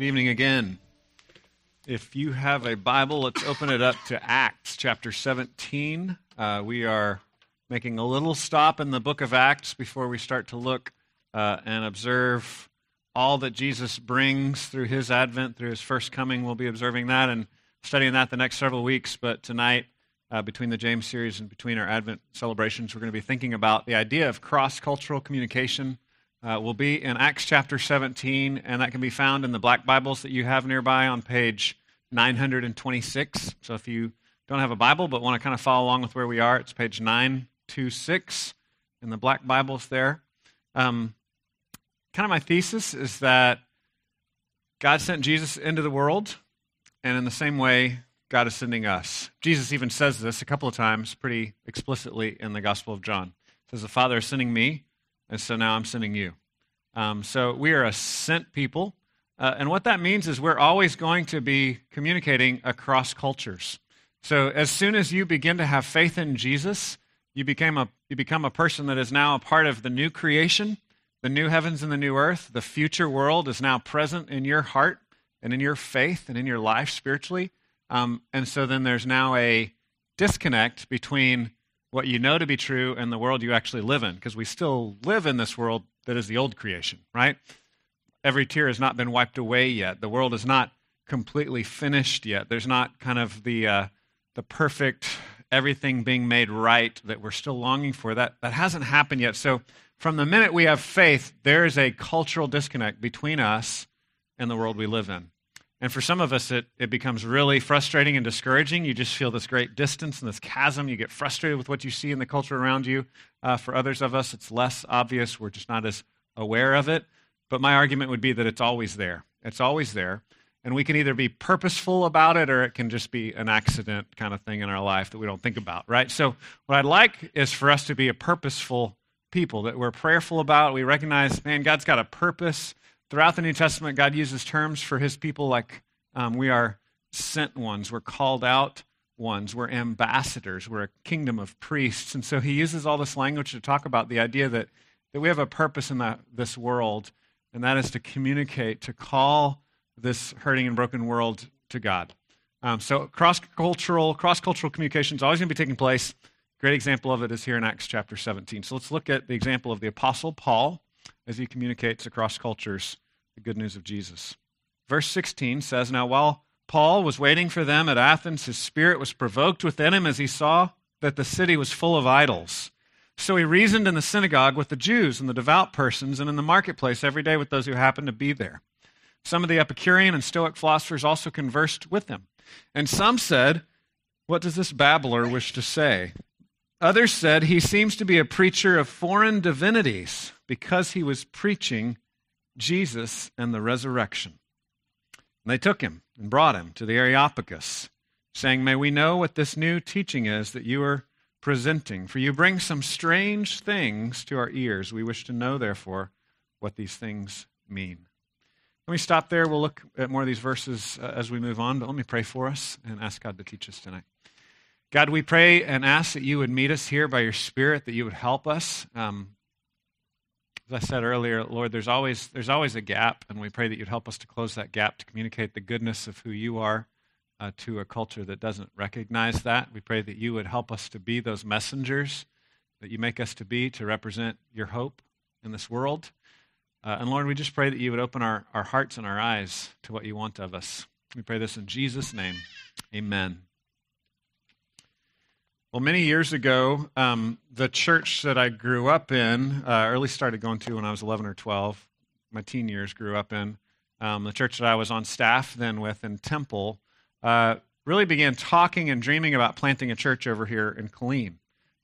Good evening again. If you have a Bible, let's open it up to Acts chapter 17. Uh, we are making a little stop in the book of Acts before we start to look uh, and observe all that Jesus brings through his advent, through his first coming. We'll be observing that and studying that the next several weeks. But tonight, uh, between the James series and between our Advent celebrations, we're going to be thinking about the idea of cross cultural communication uh, will be in Acts chapter 17, and that can be found in the black Bibles that you have nearby on page 926. So if you don't have a Bible but want to kind of follow along with where we are, it's page 926 in the black Bibles there. Um, kind of my thesis is that God sent Jesus into the world, and in the same way, God is sending us. Jesus even says this a couple of times pretty explicitly in the Gospel of John. He says, The Father is sending me, and so now I'm sending you. Um, so we are a sent people. Uh, and what that means is we're always going to be communicating across cultures. So as soon as you begin to have faith in Jesus, you, became a, you become a person that is now a part of the new creation, the new heavens and the new earth. The future world is now present in your heart and in your faith and in your life spiritually. Um, and so then there's now a disconnect between what you know to be true and the world you actually live in, because we still live in this world that is the old creation, right? Every tear has not been wiped away yet. The world is not completely finished yet. There's not kind of the uh, the perfect everything being made right that we're still longing for. That that hasn't happened yet. So from the minute we have faith, there is a cultural disconnect between us and the world we live in. And for some of us, it, it becomes really frustrating and discouraging. You just feel this great distance and this chasm. You get frustrated with what you see in the culture around you. Uh, for others of us, it's less obvious. We're just not as aware of it. But my argument would be that it's always there. It's always there. And we can either be purposeful about it or it can just be an accident kind of thing in our life that we don't think about, right? So, what I'd like is for us to be a purposeful people, that we're prayerful about. We recognize, man, God's got a purpose Throughout the New Testament, God uses terms for his people like um, we are sent ones, we're called out ones, we're ambassadors, we're a kingdom of priests. And so he uses all this language to talk about the idea that, that we have a purpose in this world, and that is to communicate, to call this hurting and broken world to God. Um, so cross-cultural, cross-cultural communication is always going to be taking place. Great example of it is here in Acts chapter 17. So let's look at the example of the Apostle Paul as he communicates across cultures the good news of Jesus. Verse 16 says, Now while Paul was waiting for them at Athens, his spirit was provoked within him as he saw that the city was full of idols. So he reasoned in the synagogue with the Jews and the devout persons, and in the marketplace every day with those who happened to be there. Some of the Epicurean and Stoic philosophers also conversed with him. And some said, What does this babbler wish to say? Others said, He seems to be a preacher of foreign divinities because he was preaching Jesus and the resurrection. And they took him and brought him to the Areopagus, saying, May we know what this new teaching is that you are presenting, for you bring some strange things to our ears. We wish to know, therefore, what these things mean. Let me stop there. We'll look at more of these verses uh, as we move on, but let me pray for us and ask God to teach us tonight. God, we pray and ask that you would meet us here by your Spirit, that you would help us. Um, as I said earlier, Lord, there's always, there's always a gap, and we pray that you'd help us to close that gap to communicate the goodness of who you are uh, to a culture that doesn't recognize that. We pray that you would help us to be those messengers that you make us to be to represent your hope in this world. Uh, and Lord, we just pray that you would open our, our hearts and our eyes to what you want of us. We pray this in Jesus' name. Amen. Well, many years ago, um, the church that I grew up in, uh, early started going to when I was 11 or 12, my teen years grew up in, um, the church that I was on staff then with in Temple, uh, really began talking and dreaming about planting a church over here in Killeen.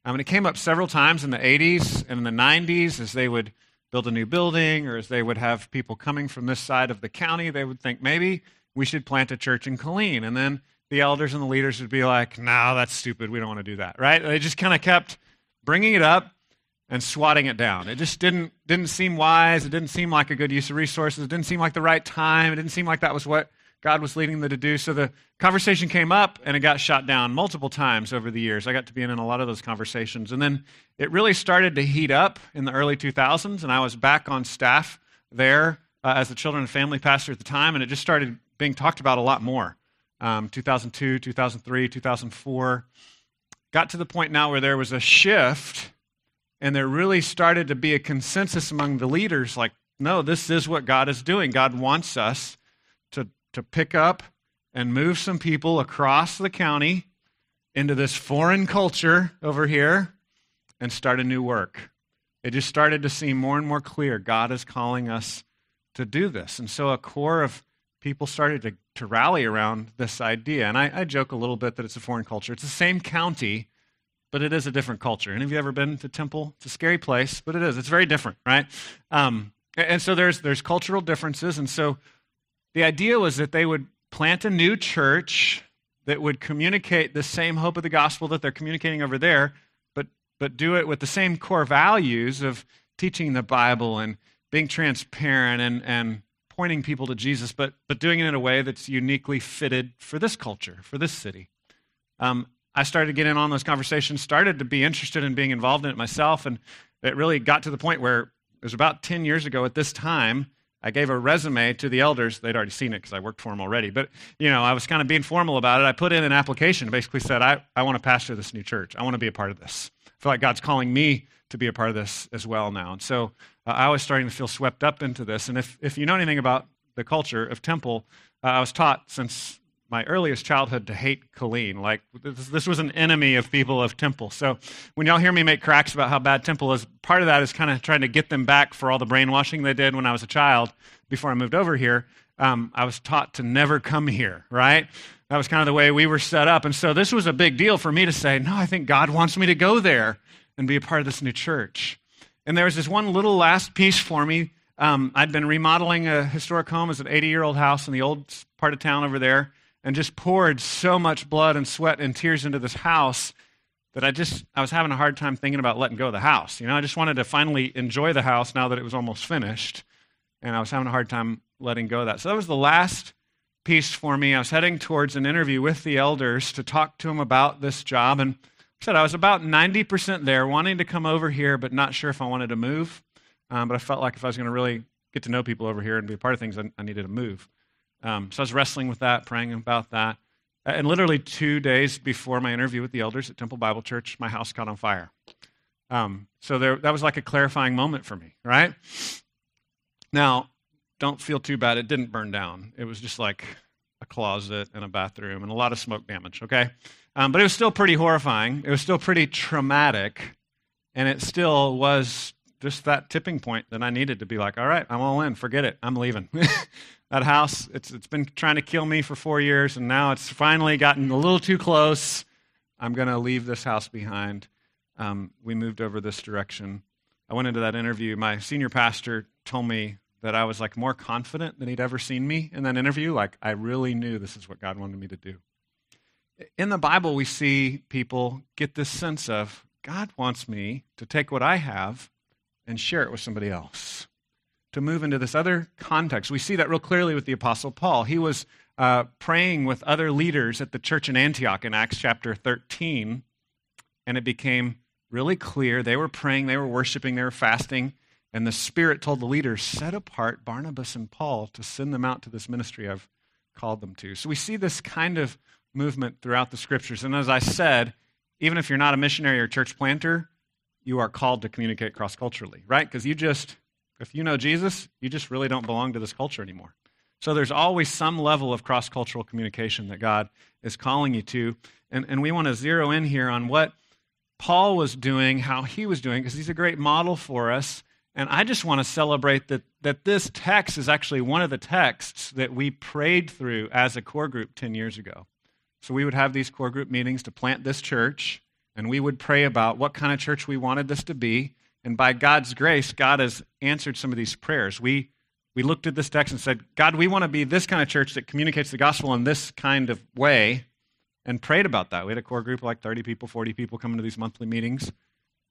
I mean, it came up several times in the 80s and in the 90s as they would build a new building or as they would have people coming from this side of the county, they would think maybe we should plant a church in Killeen. And then the elders and the leaders would be like, no, that's stupid. We don't want to do that, right? They just kind of kept bringing it up and swatting it down. It just didn't, didn't seem wise. It didn't seem like a good use of resources. It didn't seem like the right time. It didn't seem like that was what God was leading them to do. So the conversation came up and it got shot down multiple times over the years. I got to be in a lot of those conversations. And then it really started to heat up in the early 2000s, and I was back on staff there uh, as a children and family pastor at the time, and it just started being talked about a lot more. Um, 2002, 2003, 2004. Got to the point now where there was a shift, and there really started to be a consensus among the leaders like, no, this is what God is doing. God wants us to, to pick up and move some people across the county into this foreign culture over here and start a new work. It just started to seem more and more clear God is calling us to do this. And so a core of people started to, to rally around this idea. And I, I joke a little bit that it's a foreign culture. It's the same county, but it is a different culture. Any of you ever been to Temple? It's a scary place, but it is. It's very different, right? Um, and so there's, there's cultural differences. And so the idea was that they would plant a new church that would communicate the same hope of the gospel that they're communicating over there, but, but do it with the same core values of teaching the Bible and being transparent and, and pointing people to Jesus, but, but doing it in a way that's uniquely fitted for this culture, for this city. Um, I started getting on those conversations, started to be interested in being involved in it myself, and it really got to the point where it was about 10 years ago at this time I gave a resume to the elders. They'd already seen it because I worked for them already. But, you know, I was kind of being formal about it. I put in an application, basically said, I, I want to pastor this new church. I want to be a part of this. I feel like God's calling me to be a part of this as well now. And so uh, I was starting to feel swept up into this. And if, if you know anything about the culture of Temple, uh, I was taught since my earliest childhood to hate Killeen. Like, this, this, was an enemy of people of Temple. So when y'all hear me make cracks about how bad Temple is, part of that is kind of trying to get them back for all the brainwashing they did when I was a child before I moved over here. Um, I was taught to never come here, right? That was kind of the way we were set up. And so this was a big deal for me to say, no, I think God wants me to go there and be a part of this new church. And there was this one little last piece for me. Um, I'd been remodeling a historic home as an 80 year old house in the old part of town over there and just poured so much blood and sweat and tears into this house that I just I was having a hard time thinking about letting go of the house. You know, I just wanted to finally enjoy the house now that it was almost finished, and I was having a hard time letting go of that. So that was the last piece for me. I was heading towards an interview with the elders to talk to them about this job, and said I was about 90% there, wanting to come over here, but not sure if I wanted to move. Um, but I felt like if I was going to really get to know people over here and be a part of things, I, I needed to move. Um, so I was wrestling with that, praying about that. And literally two days before my interview with the elders at Temple Bible Church, my house caught on fire. Um, so there, that was like a clarifying moment for me, right? Now, don't feel too bad. It didn't burn down. It was just like a closet and a bathroom and a lot of smoke damage, okay? Um, but it was still pretty horrifying. It was still pretty traumatic. And it still was just that tipping point that I needed to be like, all right, I'm all in. Forget it. I'm leaving. that house, it's, it's been trying to kill me for four years, and now it's finally gotten a little too close. I'm going to leave this house behind. Um, we moved over this direction. I went into that interview. My senior pastor told me that I was like more confident than he'd ever seen me in that interview. Like I really knew this is what God wanted me to do. In the Bible, we see people get this sense of God wants me to take what I have and share it with somebody else to move into this other context. We see that real clearly with the Apostle Paul. He was uh, praying with other leaders at the church in Antioch in Acts chapter 13, and it became really clear. They were praying, they were worshiping, they were fasting, and the Spirit told the leaders, Set apart Barnabas and Paul to send them out to this ministry I've called them to. So we see this kind of movement throughout the scriptures. And as I said, even if you're not a missionary or church planter, you are called to communicate cross culturally, right? Because you just if you know Jesus, you just really don't belong to this culture anymore. So there's always some level of cross cultural communication that God is calling you to. And, and we want to zero in here on what Paul was doing, how he was doing, because he's a great model for us. And I just want to celebrate that, that this text is actually one of the texts that we prayed through as a core group 10 years ago. So we would have these core group meetings to plant this church, and we would pray about what kind of church we wanted this to be. And by God's grace, God has answered some of these prayers. We, we looked at this text and said, God, we want to be this kind of church that communicates the gospel in this kind of way, and prayed about that. We had a core group of like 30 people, 40 people coming to these monthly meetings.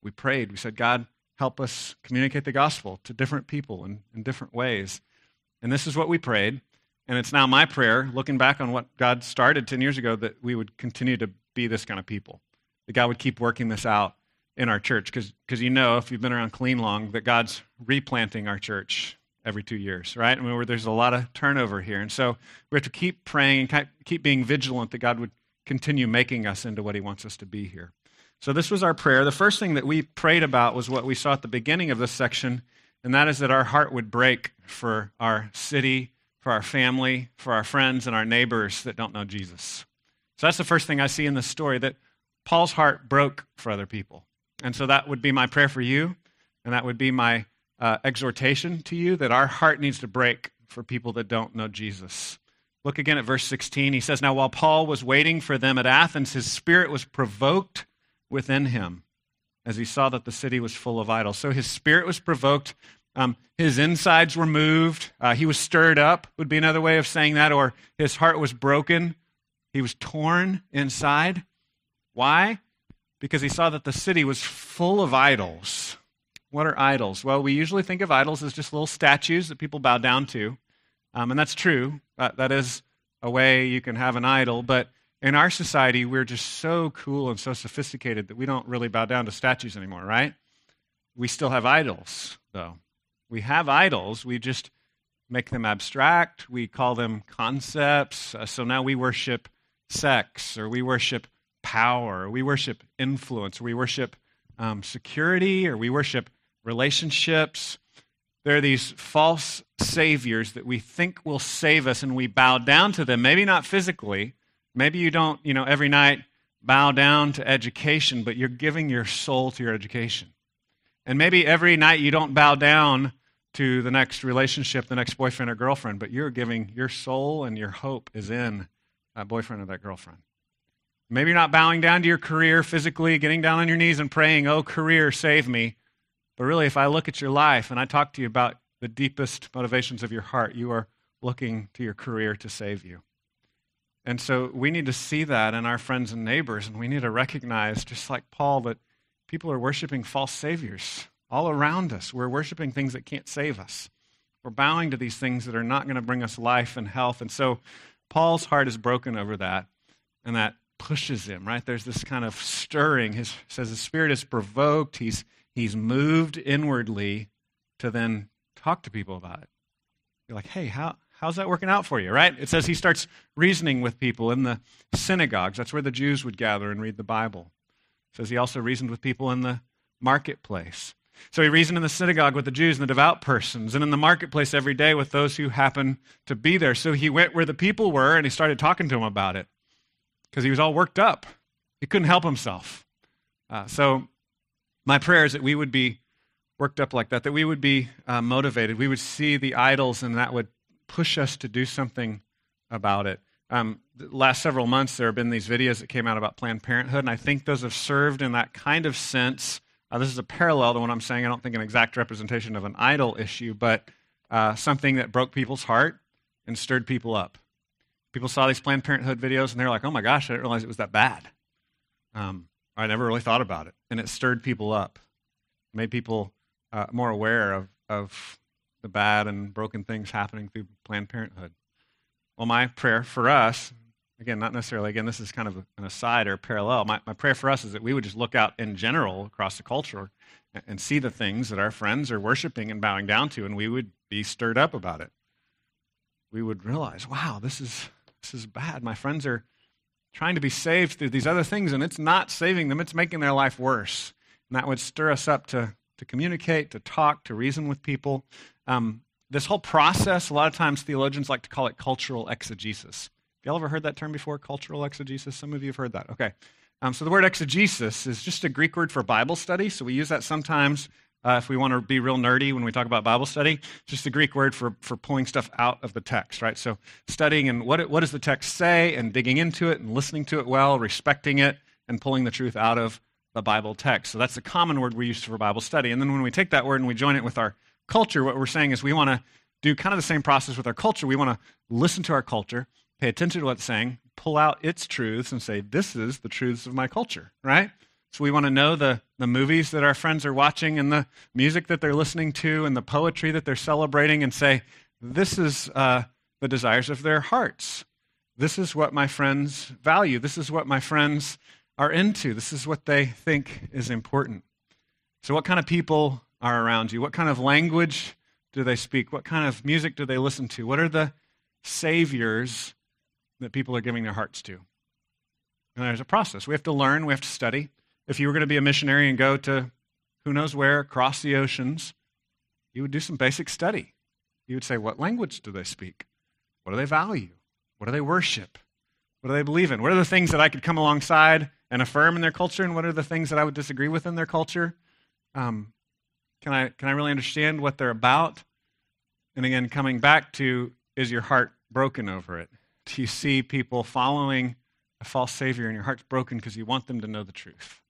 We prayed. We said, God, help us communicate the gospel to different people in, in different ways. And this is what we prayed. And it's now my prayer, looking back on what God started 10 years ago, that we would continue to be this kind of people, that God would keep working this out in our church because you know if you've been around Killeen long that god's replanting our church every two years, right? I mean, there's a lot of turnover here. And so we have to keep praying and keep being vigilant that God would continue making us into what He wants us to be here. So this was our prayer. The first thing that we prayed about was what we saw at the beginning of this section, and that is that our heart would break for our city, for our family, for our friends, and our neighbors that don't know Jesus. So that's the first thing I see in this story that Paul's heart broke for other people. And so that would be my prayer for you, and that would be my uh, exhortation to you that our heart needs to break for people that don't know Jesus. Look again at verse 16. He says, Now while Paul was waiting for them at Athens, his spirit was provoked within him as he saw that the city was full of idols. So his spirit was provoked. Um, his insides were moved. Uh, he was stirred up, would be another way of saying that, or his heart was broken. He was torn inside. Why? Because he saw that the city was full of idols. What are idols? Well, we usually think of idols as just little statues that people bow down to. Um, and that's true. that is a way you can have an idol. But in our society, we're just so cool and so sophisticated that we don't really bow down to statues anymore, right? We still have idols, though. We have idols. We just make them abstract. We call them concepts. Uh, so now we worship sex, or we worship power, or we worship influence, or we worship um, security, or we worship relationships. There are these false saviors that we think will save us, and we bow down to them. Maybe not physically. Maybe you don't, you know, every night bow down to education, but you're giving your soul to your education. And maybe every night you don't bow down to the next relationship, the next boyfriend or girlfriend, but you're giving your soul and your hope is in that boyfriend or that girlfriend. Maybe you're not bowing down to your career physically, getting down on your knees and praying, Oh, career, save me. But really, if I look at your life and I talk to you about the deepest motivations of your heart, you are looking to your career to save you. And so we need to see that in our friends and neighbors, and we need to recognize, just like Paul, that people are worshiping false saviors all around us. We're worshiping things that can't save us. We're bowing to these things that are not going to bring us life and health. And so Paul's heart is broken over that, and that pushes him, right? There's this kind of stirring. His says the spirit is provoked. He's he's moved inwardly to then talk to people about it. You're like, hey, how how's that working out for you, right? It says he starts reasoning with people in the synagogues. That's where the Jews would gather and read the Bible. Says he also reasoned with people in the marketplace. So he reasoned in the synagogue with the Jews and the devout persons, and in the marketplace every day with those who happened to be there. So he went where the people were and he started talking to them about it because he was all worked up. He couldn't help himself. Uh, so, my prayer is that we would be worked up like that, that we would be uh, motivated. We would see the idols, and that would push us to do something about it. Um, last several months, there have been these videos that came out about Planned Parenthood, and I think those have served in that kind of sense. Uh, this is a parallel to what I'm saying. I don't think an exact representation of an idol issue, but uh, something that broke people's heart and stirred people up. People saw these Planned Parenthood videos and they're like, oh my gosh, I didn't realize it was that bad. Um, I never really thought about it. And it stirred people up, made people uh, more aware of, of the bad and broken things happening through Planned Parenthood. Well, my prayer for us, again, not necessarily, again, this is kind of an aside or parallel. My, my prayer for us is that we would just look out in general across the culture and, and see the things that our friends are worshiping and bowing down to, and we would be stirred up about it. We would realize, wow, this is this is bad. My friends are trying to be saved through these other things, and it's not saving them, it's making their life worse. And that would stir us up to, to communicate, to talk, to reason with people. Um, this whole process, a lot of times theologians like to call it cultural exegesis. Have y'all ever heard that term before? Cultural exegesis? Some of you have heard that. Okay. Um, so the word exegesis is just a Greek word for Bible study. So we use that sometimes uh, if we want to be real nerdy when we talk about Bible study, it's just a Greek word for, for pulling stuff out of the text, right? So studying and what, what does the text say and digging into it and listening to it well, respecting it, and pulling the truth out of the Bible text. So that's the common word we use for Bible study. And then when we take that word and we join it with our culture, what we're saying is we want to do kind of the same process with our culture. We want to listen to our culture, pay attention to what it's saying, pull out its truths, and say, this is the truths of my culture, right? So we want to know the, the movies that our friends are watching and the music that they're listening to and the poetry that they're celebrating and say, this is uh, the desires of their hearts. This is what my friends value. This is what my friends are into. This is what they think is important. So, what kind of people are around you? What kind of language do they speak? What kind of music do they listen to? What are the saviors that people are giving their hearts to? And there's a process. We have to learn, we have to study. If you were going to be a missionary and go to who knows where, across the oceans, you would do some basic study. You would say, What language do they speak? What do they value? What do they worship? What do they believe in? What are the things that I could come alongside and affirm in their culture? And what are the things that I would disagree with in their culture? Um, can, I, can I really understand what they're about? And again, coming back to is your heart broken over it? Do you see people following a false Savior and your heart's broken because you want them to know the truth?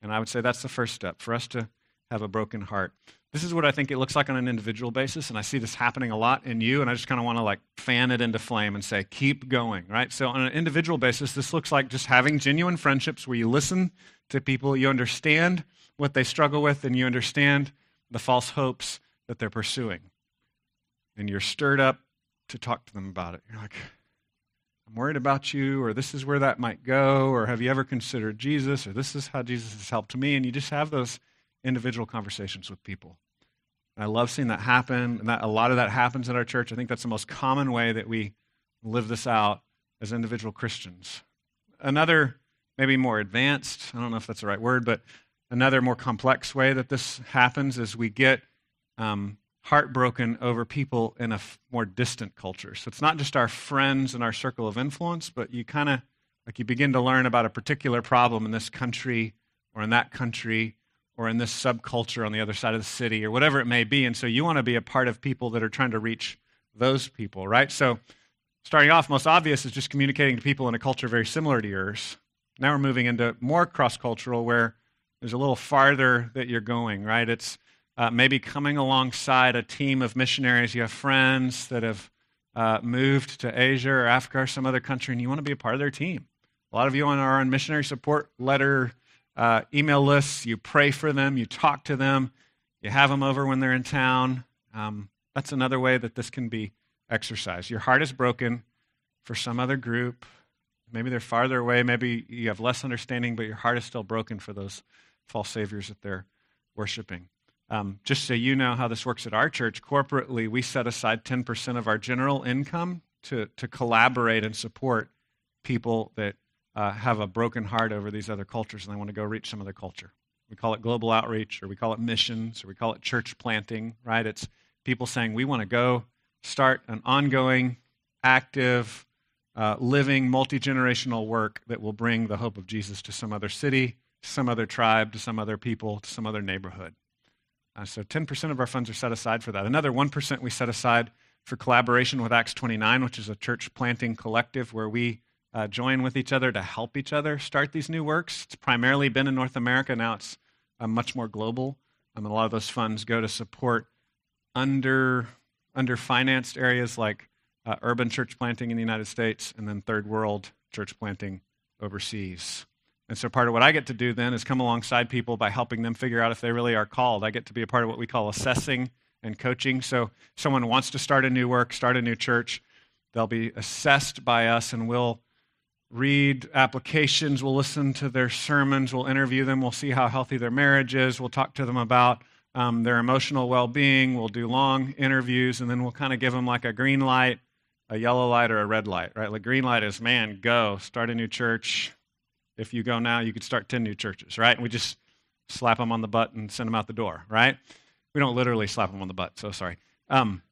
And I would say that's the first step for us to have a broken heart. This is what I think it looks like on an individual basis, and I see this happening a lot in you, and I just kind of want to like fan it into flame and say, keep going, right? So on an individual basis, this looks like just having genuine friendships where you listen to people, you understand what they struggle with, and you understand the false hopes that they're pursuing. And you're stirred up to talk to them about it. You're like, I'm worried about you, or this is where that might go, or have you ever considered Jesus, or this is how Jesus has helped me. And you just have those individual conversations with people. And I love seeing that happen, and that a lot of that happens in our church. I think that's the most common way that we live this out as individual Christians. Another, maybe more advanced, I don't know if that's the right word, but another more complex way that this happens is we get um, heartbroken over people in a f- more distant culture. So it's not just our friends and our circle of influence, but you kind of like you begin to learn about a particular problem in this country or in that country or in this subculture on the other side of the city or whatever it may be. And so you want to be a part of people that are trying to reach those people, right? So starting off, most obvious is just communicating to people in a culture very similar to yours. Now we're moving into more cross cultural where there's a little farther that you're going, right? It's uh, maybe coming alongside a team of missionaries. You have friends that have uh, moved to Asia or Africa or some other country, and you want to be a part of their team. A lot of you are on missionary support letter uh, email lists. You pray for them, you talk to them, you have them over when they're in town. Um, that's another way that this can be exercised. Your heart is broken for some other group. Maybe they're farther away. Maybe you have less understanding, but your heart is still broken for those false saviors that they're worshiping. Um, just so you know how this works at our church, corporately, we set aside 10% of our general income to, to collaborate and support people that uh, have a broken heart over these other cultures and they want to go reach some other culture. We call it global outreach, or we call it missions, or we call it church planting, right? It's people saying, we want to go start an ongoing, active, uh, living, multi generational work that will bring the hope of Jesus to some other city, some other tribe, to some other people, to some other neighborhood. Uh, so 10% of our funds are set aside for that. Another 1% we set aside for collaboration with Acts 29, which is a church planting collective where we uh, join with each other to help each other start these new works. It's primarily been in North America. Now it's uh, much more global. Um, a lot of those funds go to support under underfinanced areas like uh, urban church planting in the United States and then third world church planting overseas. And so part of what I get to do then is come alongside people by helping them figure out if they really are called. I get to be a part of what we call assessing and coaching. So someone wants to start a new work, start a new church, they'll be assessed by us and we'll read applications, we'll listen to their sermons, we'll interview them, we'll see how healthy their marriage is, we'll talk to them about um, their emotional well being, we'll do long interviews, and then we'll kind of give them like a green light, a yellow light, or a red light, right? The green light is, man, go, start a new church, if you go now, you could start 10 new churches, right? And we just slap them on the butt and send them out the door, right? We don't literally slap them on the butt, so sorry. Um,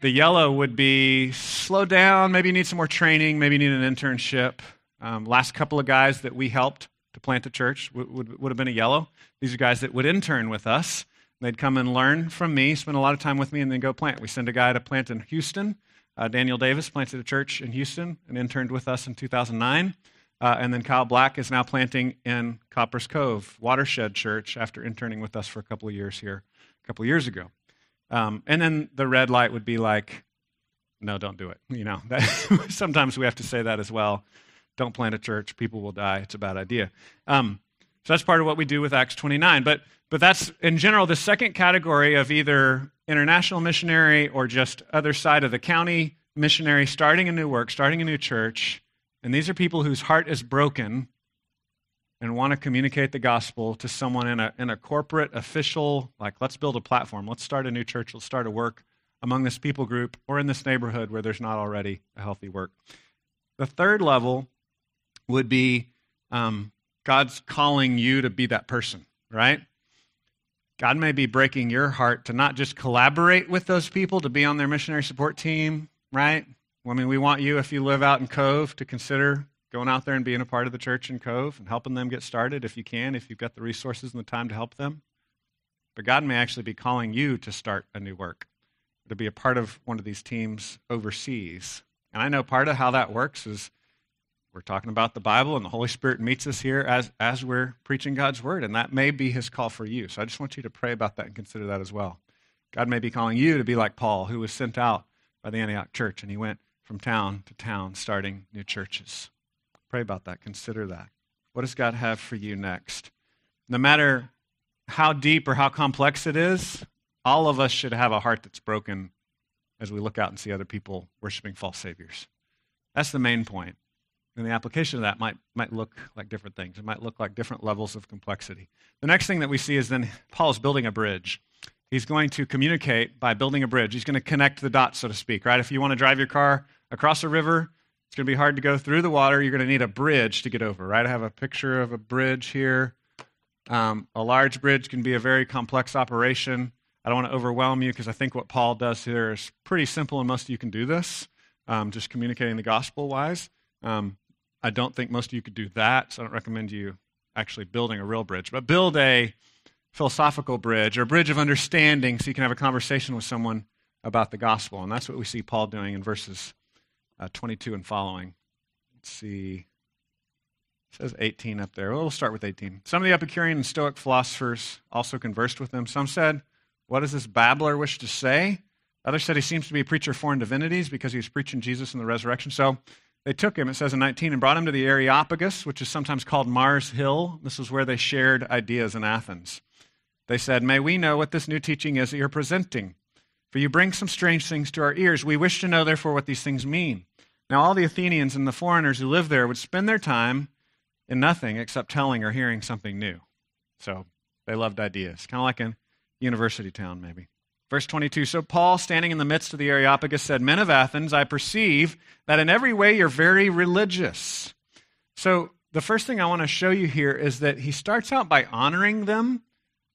the yellow would be slow down, maybe you need some more training, maybe you need an internship. Um, last couple of guys that we helped to plant a church would, would, would have been a yellow. These are guys that would intern with us. They'd come and learn from me, spend a lot of time with me, and then go plant. We send a guy to plant in Houston. Uh, Daniel Davis planted a church in Houston and interned with us in 2009. Uh, and then Kyle Black is now planting in Copperas Cove Watershed Church after interning with us for a couple of years here, a couple of years ago. Um, and then the red light would be like, no, don't do it. You know, that, sometimes we have to say that as well. Don't plant a church; people will die. It's a bad idea. Um, so that's part of what we do with Acts 29. But but that's in general the second category of either international missionary or just other side of the county missionary, starting a new work, starting a new church and these are people whose heart is broken and want to communicate the gospel to someone in a, in a corporate, official, like, let's build a platform, let's start a new church, let's start a work among this people group or in this neighborhood where there's not already a healthy work. The third level would be um, God's calling you to be that person, right? God may be breaking your heart to not just collaborate with those people to be on their missionary support team, right? I mean, we want you, if you live out in Cove, to consider going out there and being a part of the church in Cove and helping them get started if you can, if you've got the resources and the time to help them. But God may actually be calling you to start a new work, to be a part of one of these teams overseas. And I know part of how that works is we're talking about the Bible and the Holy Spirit meets us here as, as we're preaching God's word, and that may be his call for you. So I just want you to pray about that and consider that as well. God may be calling you to be like Paul, who was sent out by the Antioch church, and he went from town to town starting new churches. Pray about that. Consider that. What does God have for you next? No matter how deep or how complex it is, all of us should have a heart that's broken as we look out and see other people worshiping false saviors. That's the main point. And the application of that might, might look like different things. It might look like different levels of complexity. The next thing that we see is then Paul is building a bridge. He's going to communicate by building a bridge. He's going to connect the dots, so to speak, right? If you want to drive your car across a river, it's going to be hard to go through the water. You're going to need a bridge to get over, right? I have a picture of a bridge here. Um, a large bridge can be a very complex operation. I don't want to overwhelm you because I think what Paul does here is pretty simple, and most of you can do this, um, just communicating the gospel wise. Um, I don't think most of you could do that, so I don't recommend you actually building a real bridge, but build a philosophical bridge or a bridge of understanding so you can have a conversation with someone about the gospel. And that's what we see Paul doing in verses uh, 22 and following. Let's see. It says 18 up there. Well, we'll start with 18. Some of the Epicurean and Stoic philosophers also conversed with him. Some said, What does this babbler wish to say? Others said he seems to be a preacher of foreign divinities because he was preaching Jesus and the resurrection. So they took him, it says in 19, and brought him to the Areopagus, which is sometimes called Mars Hill. This is where they shared ideas in Athens. They said, May we know what this new teaching is that you're presenting. For you bring some strange things to our ears. We wish to know, therefore, what these things mean. Now, all the Athenians and the foreigners who lived there would spend their time in nothing except telling or hearing something new. So they loved ideas, kind of like a university town, maybe. Verse 22 So Paul, standing in the midst of the Areopagus, said, Men of Athens, I perceive that in every way you're very religious. So the first thing I want to show you here is that he starts out by honoring them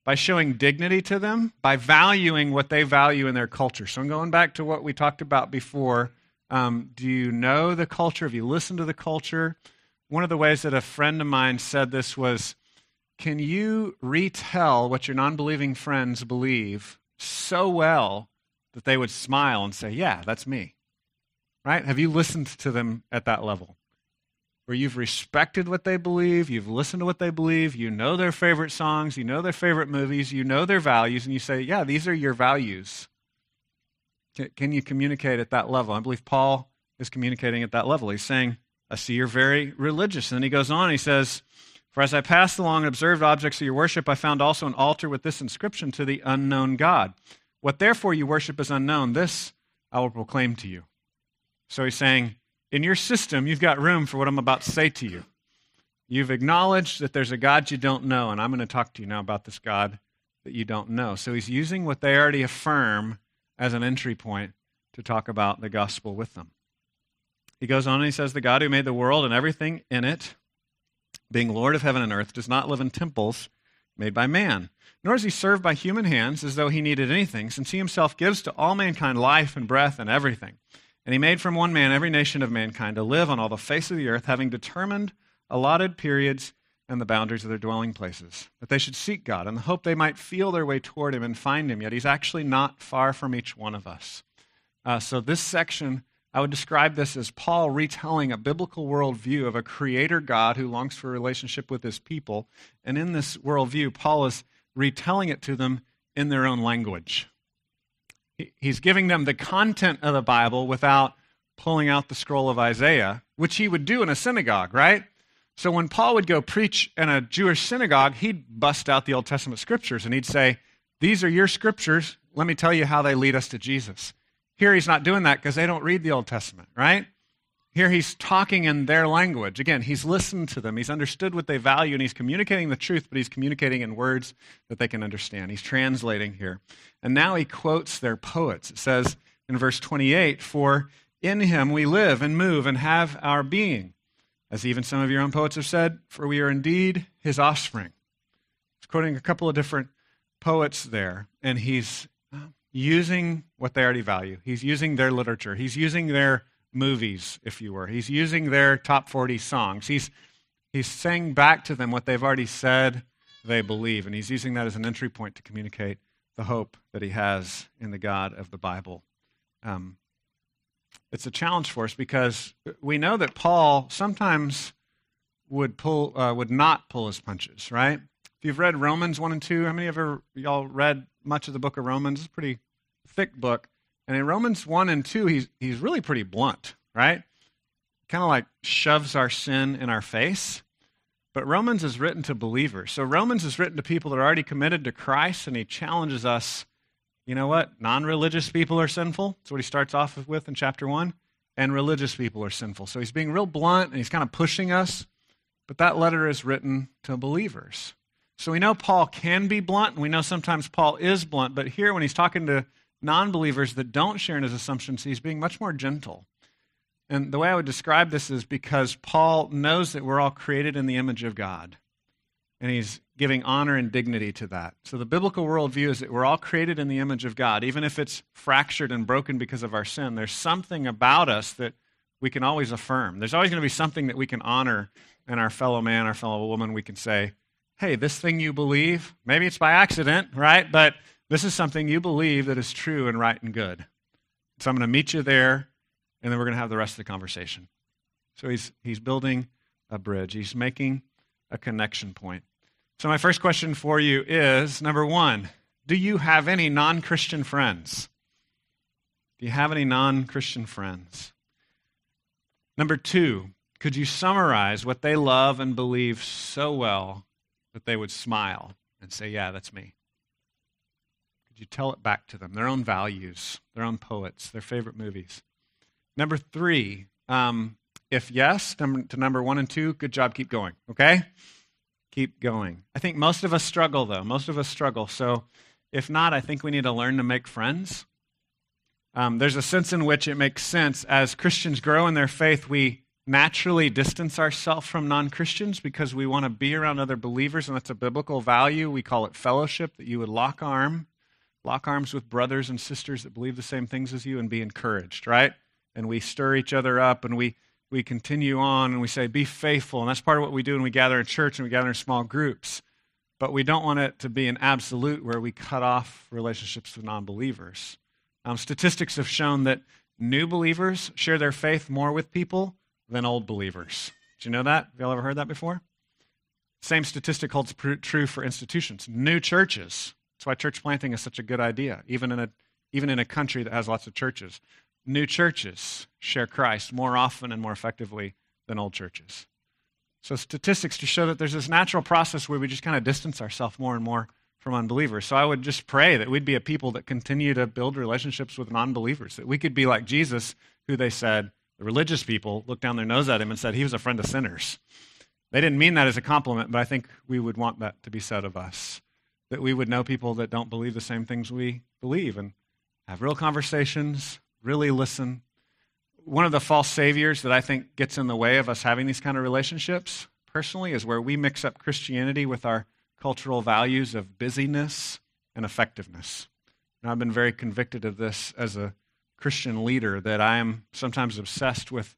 by showing dignity to them, by valuing what they value in their culture. So I'm going back to what we talked about before. Um, do you know the culture? Have you listened to the culture? One of the ways that a friend of mine said this was Can you retell what your non believing friends believe so well that they would smile and say, Yeah, that's me? Right? Have you listened to them at that level? where you've respected what they believe, you've listened to what they believe, you know their favorite songs, you know their favorite movies, you know their values, and you say, Yeah, these are your values. Can you communicate at that level? I believe Paul is communicating at that level. He's saying, I see you're very religious. And then he goes on, he says, For as I passed along and observed objects of your worship, I found also an altar with this inscription to the unknown God. What therefore you worship is unknown, this I will proclaim to you. So he's saying, in your system, you've got room for what I'm about to say to you. You've acknowledged that there's a God you don't know, and I'm going to talk to you now about this God that you don't know. So he's using what they already affirm as an entry point to talk about the gospel with them. He goes on and he says, The God who made the world and everything in it, being Lord of heaven and earth, does not live in temples made by man, nor is he served by human hands as though he needed anything, since he himself gives to all mankind life and breath and everything. And he made from one man every nation of mankind to live on all the face of the earth, having determined allotted periods and the boundaries of their dwelling places, that they should seek God in the hope they might feel their way toward him and find him. Yet he's actually not far from each one of us. Uh, so, this section, I would describe this as Paul retelling a biblical worldview of a creator God who longs for a relationship with his people. And in this worldview, Paul is retelling it to them in their own language. He's giving them the content of the Bible without pulling out the scroll of Isaiah, which he would do in a synagogue, right? So when Paul would go preach in a Jewish synagogue, he'd bust out the Old Testament scriptures and he'd say, These are your scriptures. Let me tell you how they lead us to Jesus. Here he's not doing that because they don't read the Old Testament, right? Here he's talking in their language. Again, he's listened to them, he's understood what they value, and he's communicating the truth, but he's communicating in words that they can understand. He's translating here. And now he quotes their poets. It says in verse 28 For in him we live and move and have our being. As even some of your own poets have said, for we are indeed his offspring. He's quoting a couple of different poets there, and he's using what they already value. He's using their literature. He's using their movies, if you were. He's using their top 40 songs. He's, he's saying back to them what they've already said they believe, and he's using that as an entry point to communicate the hope that he has in the God of the Bible. Um, it's a challenge for us because we know that Paul sometimes would pull uh, would not pull his punches, right? If you've read Romans one and two, how many of y'all read much of the book of Romans? It's a pretty thick book, and in Romans one and two, he's he's really pretty blunt, right? Kind of like shoves our sin in our face. But Romans is written to believers. So Romans is written to people that are already committed to Christ, and he challenges us you know what? Non religious people are sinful. That's what he starts off with in chapter 1. And religious people are sinful. So he's being real blunt and he's kind of pushing us. But that letter is written to believers. So we know Paul can be blunt, and we know sometimes Paul is blunt. But here, when he's talking to non believers that don't share in his assumptions, he's being much more gentle. And the way I would describe this is because Paul knows that we're all created in the image of God. And he's giving honor and dignity to that. So the biblical worldview is that we're all created in the image of God. Even if it's fractured and broken because of our sin, there's something about us that we can always affirm. There's always going to be something that we can honor in our fellow man, our fellow woman. We can say, hey, this thing you believe, maybe it's by accident, right? But this is something you believe that is true and right and good. So I'm going to meet you there, and then we're going to have the rest of the conversation. So he's, he's building a bridge, he's making a connection point. So, my first question for you is number one, do you have any non Christian friends? Do you have any non Christian friends? Number two, could you summarize what they love and believe so well that they would smile and say, Yeah, that's me? Could you tell it back to them, their own values, their own poets, their favorite movies? Number three, um, if yes, to number one and two, good job, keep going, okay? keep going. I think most of us struggle, though. Most of us struggle. So if not, I think we need to learn to make friends. Um, there's a sense in which it makes sense as Christians grow in their faith, we naturally distance ourselves from non Christians because we want to be around other believers, and that's a biblical value. We call it fellowship, that you would lock arm, lock arms with brothers and sisters that believe the same things as you and be encouraged, right? And we stir each other up and we we continue on and we say, be faithful. And that's part of what we do when we gather in church and we gather in small groups. But we don't want it to be an absolute where we cut off relationships with non believers. Um, statistics have shown that new believers share their faith more with people than old believers. Do you know that? Have y'all ever heard that before? Same statistic holds pr- true for institutions. New churches. That's why church planting is such a good idea, even in a, even in a country that has lots of churches new churches share Christ more often and more effectively than old churches. So, statistics to show that there's this natural process where we just kind of distance ourselves more and more from unbelievers. So, I would just pray that we'd be a people that continue to build relationships with non believers, that we could be like Jesus, who they said, the religious people looked down their nose at him and said he was a friend of sinners. They didn't mean that as a compliment, but I think we would want that to be said of us. That we would know people that don't believe the same things we believe and have real conversations, really listen. One of the false saviors that I think gets in the way of us having these kind of relationships, personally, is where we mix up Christianity with our cultural values of busyness and effectiveness. And I've been very convicted of this as a Christian leader that I am sometimes obsessed with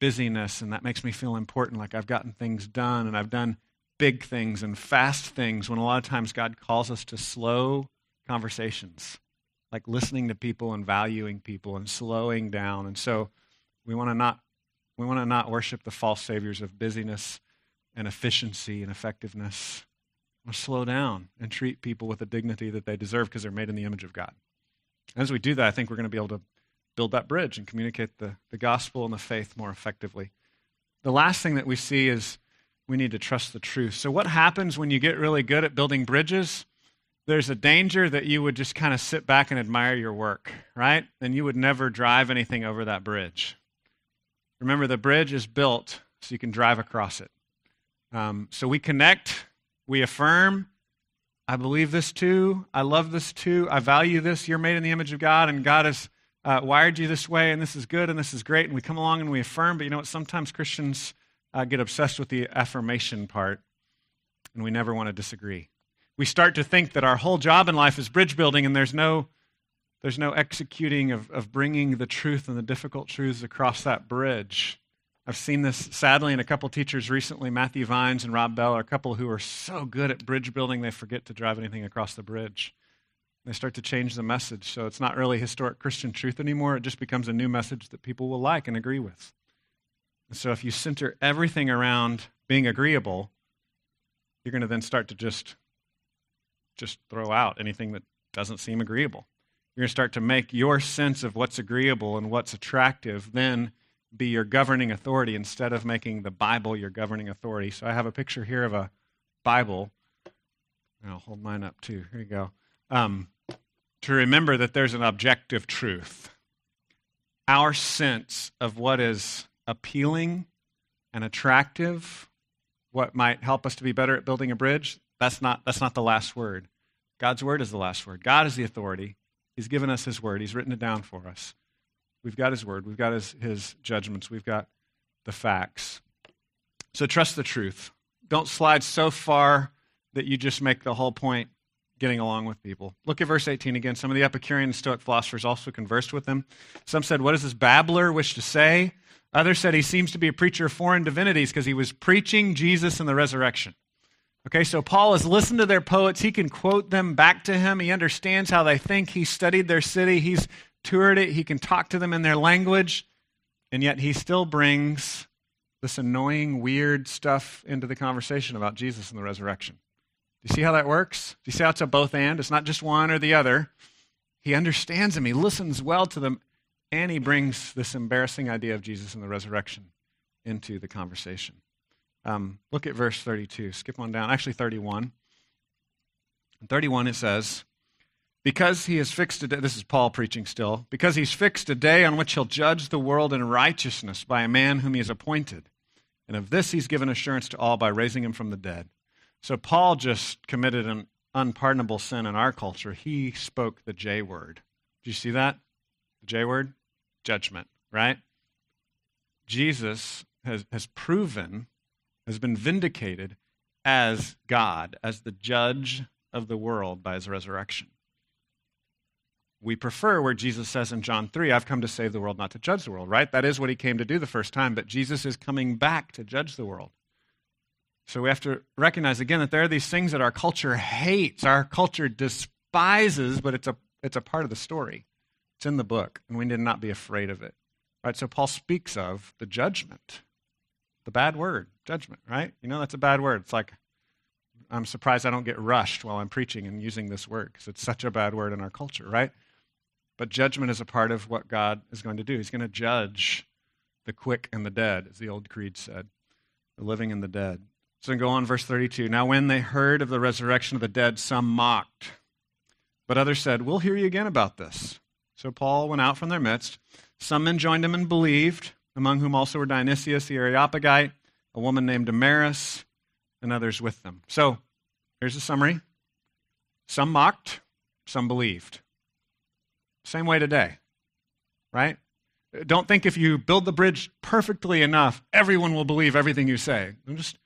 busyness, and that makes me feel important, like I've gotten things done and I've done big things and fast things, when a lot of times God calls us to slow conversations like listening to people and valuing people and slowing down. And so we want to not we want to not worship the false saviors of busyness and efficiency and effectiveness. We want to slow down and treat people with the dignity that they deserve because they're made in the image of God. And As we do that, I think we're going to be able to build that bridge and communicate the, the gospel and the faith more effectively. The last thing that we see is we need to trust the truth. So, what happens when you get really good at building bridges? There's a danger that you would just kind of sit back and admire your work, right? And you would never drive anything over that bridge. Remember, the bridge is built so you can drive across it. Um, so we connect, we affirm. I believe this too. I love this too. I value this. You're made in the image of God, and God has uh, wired you this way, and this is good, and this is great. And we come along and we affirm. But you know what? Sometimes Christians uh, get obsessed with the affirmation part, and we never want to disagree. We start to think that our whole job in life is bridge building, and there's no there's no executing of, of bringing the truth and the difficult truths across that bridge. I've seen this sadly in a couple teachers recently. Matthew Vines and Rob Bell are a couple who are so good at bridge building they forget to drive anything across the bridge. They start to change the message. So it's not really historic Christian truth anymore. It just becomes a new message that people will like and agree with. And so if you center everything around being agreeable, you're going to then start to just just throw out anything that doesn't seem agreeable. You're going to start to make your sense of what's agreeable and what's attractive then be your governing authority instead of making the Bible your governing authority. So I have a picture here of a Bible. I'll hold mine up too. Here you go. Um, to remember that there's an objective truth. Our sense of what is appealing and attractive, what might help us to be better at building a bridge, that's not, that's not the last word. God's word is the last word. God is the authority. He's given us His word, He's written it down for us. We've got His word, we've got His, his judgments, we've got the facts. So trust the truth. Don't slide so far that you just make the whole point getting along with people. Look at verse 18 again. Some of the Epicurean and Stoic philosophers also conversed with him. Some said, What does this babbler wish to say? Others said he seems to be a preacher of foreign divinities because he was preaching Jesus and the resurrection. Okay, so Paul has listened to their poets. He can quote them back to him. He understands how they think. He studied their city. He's toured it. He can talk to them in their language. And yet he still brings this annoying, weird stuff into the conversation about Jesus and the resurrection. Do you see how that works? Do you see how it's a both and? It's not just one or the other. He understands them, he listens well to them, and he brings this embarrassing idea of Jesus and the resurrection into the conversation. Um, look at verse 32. Skip on down. Actually, 31. In 31, it says, Because he has fixed a day, this is Paul preaching still, because he's fixed a day on which he'll judge the world in righteousness by a man whom he has appointed. And of this he's given assurance to all by raising him from the dead. So Paul just committed an unpardonable sin in our culture. He spoke the J word. Do you see that? The J word? Judgment, right? Jesus has, has proven has been vindicated as God, as the judge of the world by his resurrection. We prefer where Jesus says in John 3, I've come to save the world, not to judge the world, right? That is what he came to do the first time, but Jesus is coming back to judge the world. So we have to recognize again that there are these things that our culture hates, our culture despises, but it's a, it's a part of the story. It's in the book, and we need not be afraid of it. Right? So Paul speaks of the judgment the bad word, judgment, right? You know, that's a bad word. It's like, I'm surprised I don't get rushed while I'm preaching and using this word because it's such a bad word in our culture, right? But judgment is a part of what God is going to do. He's going to judge the quick and the dead, as the old creed said, the living and the dead. So go on, verse 32. Now, when they heard of the resurrection of the dead, some mocked, but others said, We'll hear you again about this. So Paul went out from their midst. Some men joined him and believed among whom also were Dionysius the Areopagite, a woman named Damaris, and others with them. So here's a summary some mocked, some believed. Same way today, right? Don't think if you build the bridge perfectly enough, everyone will believe everything you say. Just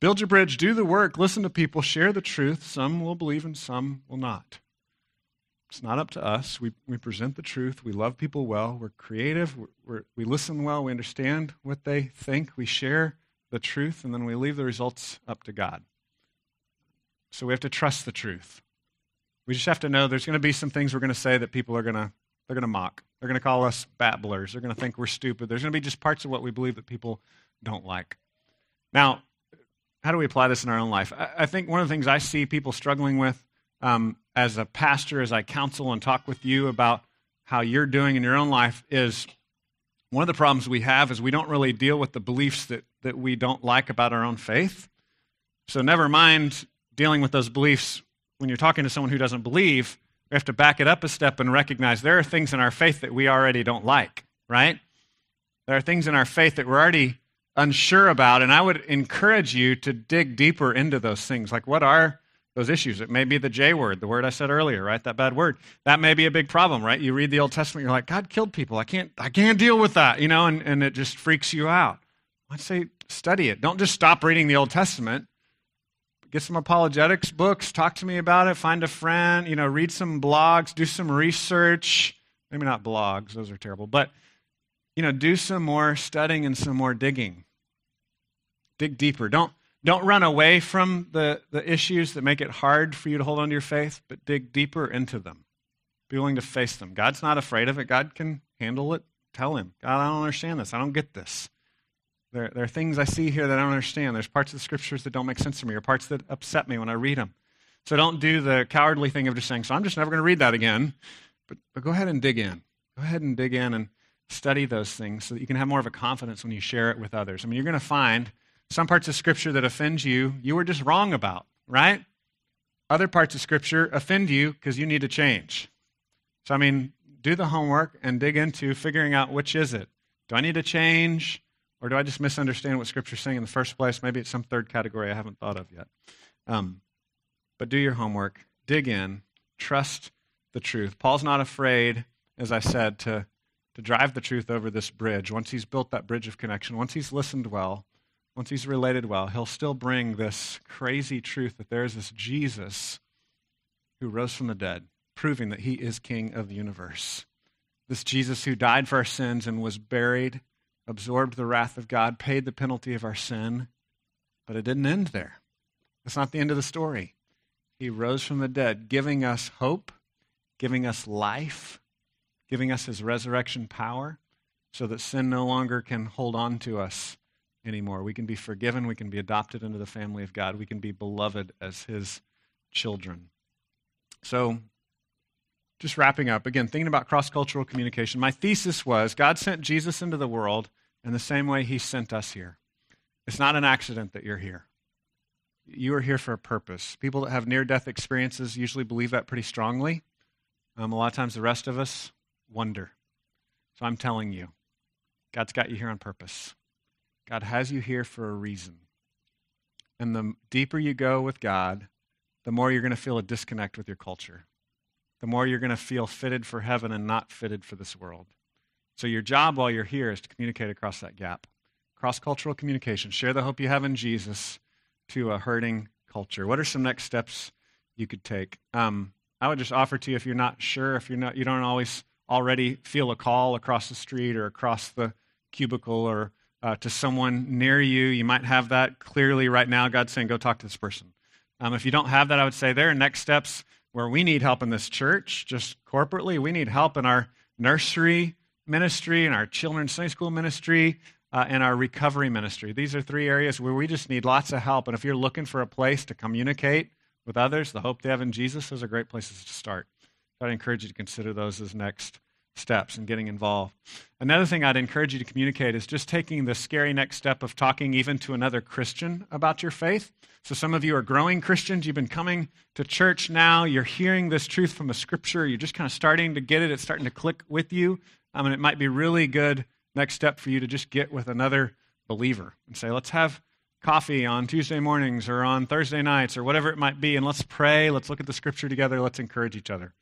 build your bridge, do the work, listen to people, share the truth. Some will believe and some will not. It's not up to us. We, we present the truth. We love people well. We're creative. We're, we're, we listen well. We understand what they think. We share the truth, and then we leave the results up to God. So we have to trust the truth. We just have to know there's going to be some things we're going to say that people are going to they're going to mock. They're going to call us babblers. They're going to think we're stupid. There's going to be just parts of what we believe that people don't like. Now, how do we apply this in our own life? I, I think one of the things I see people struggling with um, as a pastor, as I counsel and talk with you about how you're doing in your own life, is one of the problems we have is we don't really deal with the beliefs that, that we don't like about our own faith. So, never mind dealing with those beliefs when you're talking to someone who doesn't believe. We have to back it up a step and recognize there are things in our faith that we already don't like, right? There are things in our faith that we're already unsure about, and I would encourage you to dig deeper into those things. Like, what are those issues? It may be the J word, the word I said earlier, right? That bad word. That may be a big problem, right? You read the Old Testament, you're like, God killed people. I can't, I can't deal with that, you know, and, and it just freaks you out. I'd say study it. Don't just stop reading the Old Testament. Get some apologetics books, talk to me about it, find a friend, you know, read some blogs, do some research. Maybe not blogs, those are terrible, but you know, do some more studying and some more digging. Dig deeper. Don't, don't run away from the, the issues that make it hard for you to hold on to your faith, but dig deeper into them. Be willing to face them. God's not afraid of it. God can handle it. Tell Him, God, I don't understand this. I don't get this. There, there are things I see here that I don't understand. There's parts of the scriptures that don't make sense to me, or parts that upset me when I read them. So don't do the cowardly thing of just saying, so I'm just never going to read that again. But, but go ahead and dig in. Go ahead and dig in and study those things so that you can have more of a confidence when you share it with others. I mean, you're going to find some parts of Scripture that offend you, you were just wrong about, right? Other parts of Scripture offend you because you need to change. So, I mean, do the homework and dig into figuring out which is it. Do I need to change? Or do I just misunderstand what Scripture's saying in the first place? Maybe it's some third category I haven't thought of yet. Um, but do your homework, dig in, trust the truth. Paul's not afraid, as I said, to, to drive the truth over this bridge. Once he's built that bridge of connection, once he's listened well, once he's related well, he'll still bring this crazy truth that there is this Jesus who rose from the dead, proving that he is king of the universe. This Jesus who died for our sins and was buried, absorbed the wrath of God, paid the penalty of our sin, but it didn't end there. That's not the end of the story. He rose from the dead, giving us hope, giving us life, giving us his resurrection power, so that sin no longer can hold on to us anymore. We can be forgiven. We can be adopted into the family of God. We can be beloved as His children. So, just wrapping up, again, thinking about cross cultural communication, my thesis was God sent Jesus into the world in the same way He sent us here. It's not an accident that you're here. You are here for a purpose. People that have near death experiences usually believe that pretty strongly. Um, a lot of times, the rest of us wonder. So, I'm telling you, God's got you here on purpose. God has you here for a reason. And the deeper you go with God, the more you're going to feel a disconnect with your culture. The more you're going to feel fitted for heaven and not fitted for this world. So, your job while you're here is to communicate across that gap. Cross cultural communication. Share the hope you have in Jesus to a hurting culture. What are some next steps you could take? Um, I would just offer to you if you're not sure, if you're not, you don't always already feel a call across the street or across the cubicle or uh, to someone near you. You might have that clearly right now. God's saying, go talk to this person. Um, if you don't have that, I would say there are next steps where we need help in this church, just corporately. We need help in our nursery ministry, and our children's Sunday school ministry, uh, and our recovery ministry. These are three areas where we just need lots of help. And if you're looking for a place to communicate with others, the hope they have in Jesus, those are great places to start. I'd encourage you to consider those as next steps and getting involved. Another thing I'd encourage you to communicate is just taking the scary next step of talking even to another Christian about your faith. So, some of you are growing Christians. You've been coming to church now. You're hearing this truth from a scripture. You're just kind of starting to get it. It's starting to click with you. Um, I mean, it might be really good next step for you to just get with another believer and say, let's have coffee on Tuesday mornings or on Thursday nights or whatever it might be, and let's pray. Let's look at the scripture together. Let's encourage each other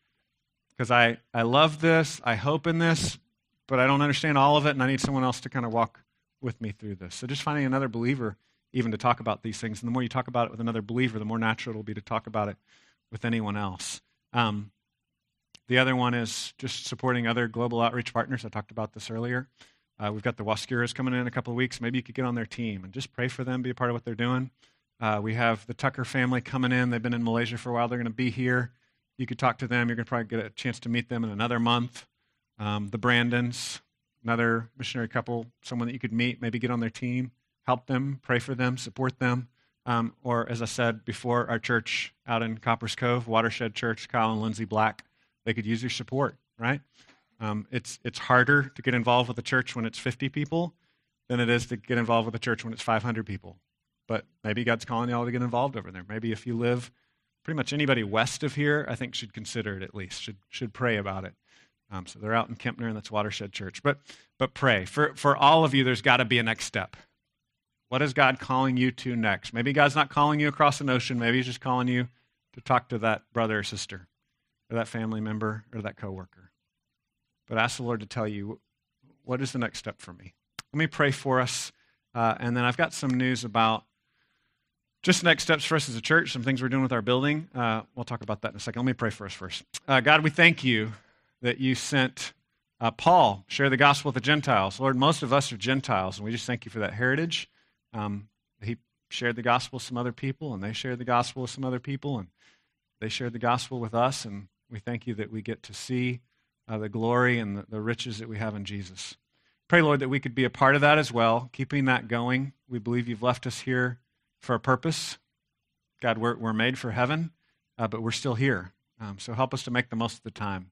because I, I love this, I hope in this, but I don't understand all of it, and I need someone else to kind of walk with me through this. So just finding another believer even to talk about these things. And the more you talk about it with another believer, the more natural it will be to talk about it with anyone else. Um, the other one is just supporting other global outreach partners. I talked about this earlier. Uh, we've got the Wascuras coming in, in a couple of weeks. Maybe you could get on their team and just pray for them, be a part of what they're doing. Uh, we have the Tucker family coming in. They've been in Malaysia for a while. They're going to be here you could talk to them. You're going to probably get a chance to meet them in another month. Um, the Brandons, another missionary couple, someone that you could meet, maybe get on their team, help them, pray for them, support them. Um, or, as I said before, our church out in Copperas Cove, Watershed Church, Kyle and Lindsay Black, they could use your support, right? Um, it's, it's harder to get involved with a church when it's 50 people than it is to get involved with a church when it's 500 people. But maybe God's calling you all to get involved over there. Maybe if you live pretty much anybody west of here, I think, should consider it at least, should, should pray about it. Um, so they're out in Kempner, and that's Watershed Church. But, but pray. For, for all of you, there's got to be a next step. What is God calling you to next? Maybe God's not calling you across an ocean. Maybe He's just calling you to talk to that brother or sister, or that family member, or that coworker. But ask the Lord to tell you, what is the next step for me? Let me pray for us. Uh, and then I've got some news about just next steps for us as a church, some things we're doing with our building. Uh, we'll talk about that in a second. Let me pray for us first. Uh, God, we thank you that you sent uh, Paul share the gospel with the Gentiles. Lord, most of us are Gentiles, and we just thank you for that heritage. Um, he shared the gospel with some other people, and they shared the gospel with some other people, and they shared the gospel with us, and we thank you that we get to see uh, the glory and the, the riches that we have in Jesus. Pray, Lord, that we could be a part of that as well, keeping that going. We believe you've left us here for a purpose. God, we're, we're made for heaven, uh, but we're still here. Um, so help us to make the most of the time.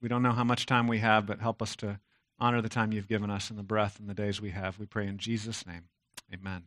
We don't know how much time we have, but help us to honor the time you've given us and the breath and the days we have. We pray in Jesus' name. Amen.